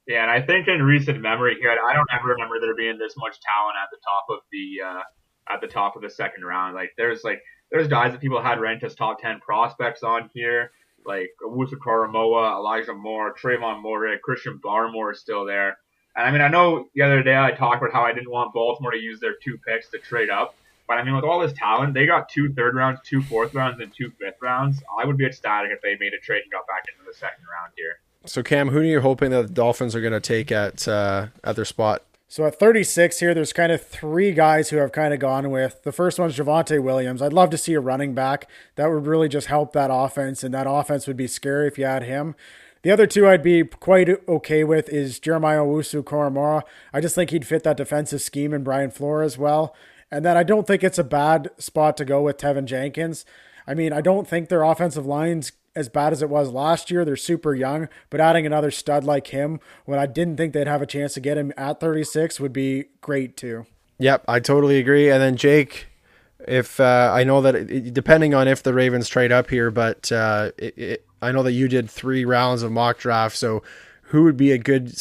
Yeah, and I think in recent memory here, I don't ever remember there being this much talent at the top of the uh, at the top of the second round. Like there's like there's guys that people had ranked as top ten prospects on here like Owusu Koramoah, Elijah Moore, Trevon Moehrig, Christian Barmore is still there. And I mean, I know the other day I talked about how I didn't want Baltimore to use their two picks to trade up. But I mean, with all this talent, they got two third rounds, two fourth rounds, and two fifth rounds. I would be ecstatic if they made a trade and got back into the second round here. So, Cam, who are you hoping that the Dolphins are going to take at uh, at their spot? So at 36 here, there's kind of three guys who have kind of gone with. The first one's Javonte Williams. I'd love to see a running back. That would really just help that offense, and that offense would be scary if you had him. The other two I'd be quite okay with is Jeremiah Owusu Koramoah. I just think he'd fit that defensive scheme in Brian Flores well. And then I don't think it's a bad spot to go with Teven Jenkins. I mean, I don't think their offensive line's as bad as it was last year. They're super young, but adding another stud like him when I didn't think they'd have a chance to get him at 36 would be great too. Yep, I totally agree. And then Jake, if uh, I know that it, depending on if the Ravens trade up here, but uh, it, it, I know that you did three rounds of mock draft. So who would be a good,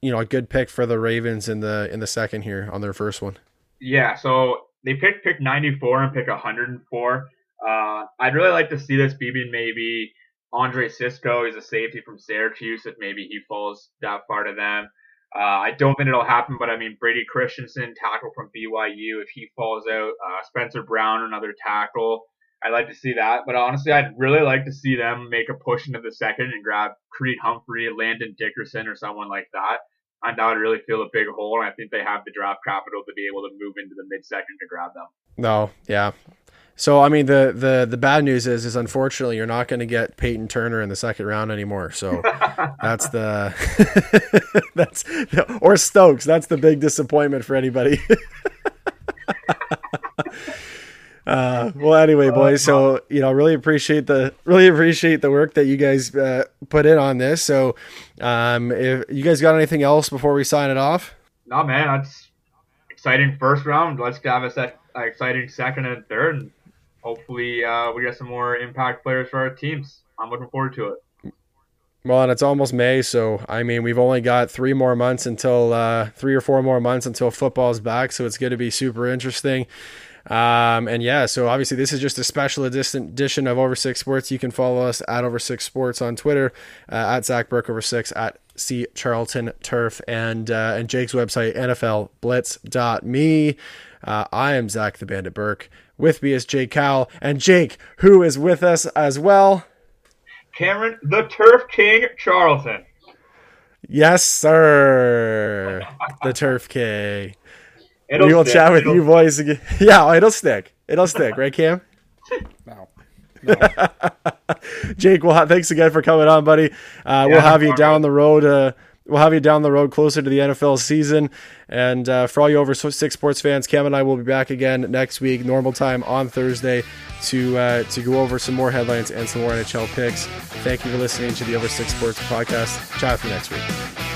you know, a good pick for the Ravens in the in the second here on their first one? Yeah, so they picked pick 94 and pick 104. Uh, I'd really like to see this be maybe Andre Cisco. He's a safety from Syracuse. If maybe he falls that far to them. Uh, I don't think it'll happen, but I mean Brady Christensen, tackle from BYU. If he falls out, uh, Spencer Brown, another tackle. I'd like to see that, but honestly, I'd really like to see them make a push into the second and grab Creed Humphrey, Landon Dickerson, or someone like that. And that would really fill a big hole, and I think they have the draft capital to be able to move into the mid second to grab them. No, yeah, so I mean the the the bad news is is unfortunately you're not going to get Payton Turner in the second round anymore. So that's the that's or Stokes. That's the big disappointment for anybody. uh, well, anyway, boys. So you know, really appreciate the really appreciate the work that you guys uh, put in on this. So, um, if you guys got anything else before we sign it off? No, man. That's exciting first round. Let's have a set, exciting second and third. And hopefully uh, we get some more impact players for our teams. I'm looking forward to it. Well, and it's almost May, so I mean, we've only got three more months until uh, three or four more months until football's back. So it's going to be super interesting. Um, and yeah, so obviously this is just a special edition of Over Six Sports. You can follow us at Over Six Sports on Twitter, uh, at Zach Burke Over Six, at C Charlton Turf, and uh, and Jake's website NFLBlitz.me. Uh, I am Zach the Bandit Burke. With me is Jake Cowell, and Jake, who is with us as well. Cameron, the Turf King Charlton. Yes, sir. the Turf King. It'll we will stick. chat with It'll- you boys again. Yeah, it'll stick. It'll stick, right, Cam? No. Jake, well, thanks again for coming on, buddy. Uh, we'll have you all down the road. Uh, we'll have you down the road closer to the NFL season. And uh, for all you over six sports fans, Cam and I will be back again next week, normal time on Thursday, to uh, to go over some more headlines and some more NHL picks. Thank you for listening to the Over Six Sports podcast. Chat for next week.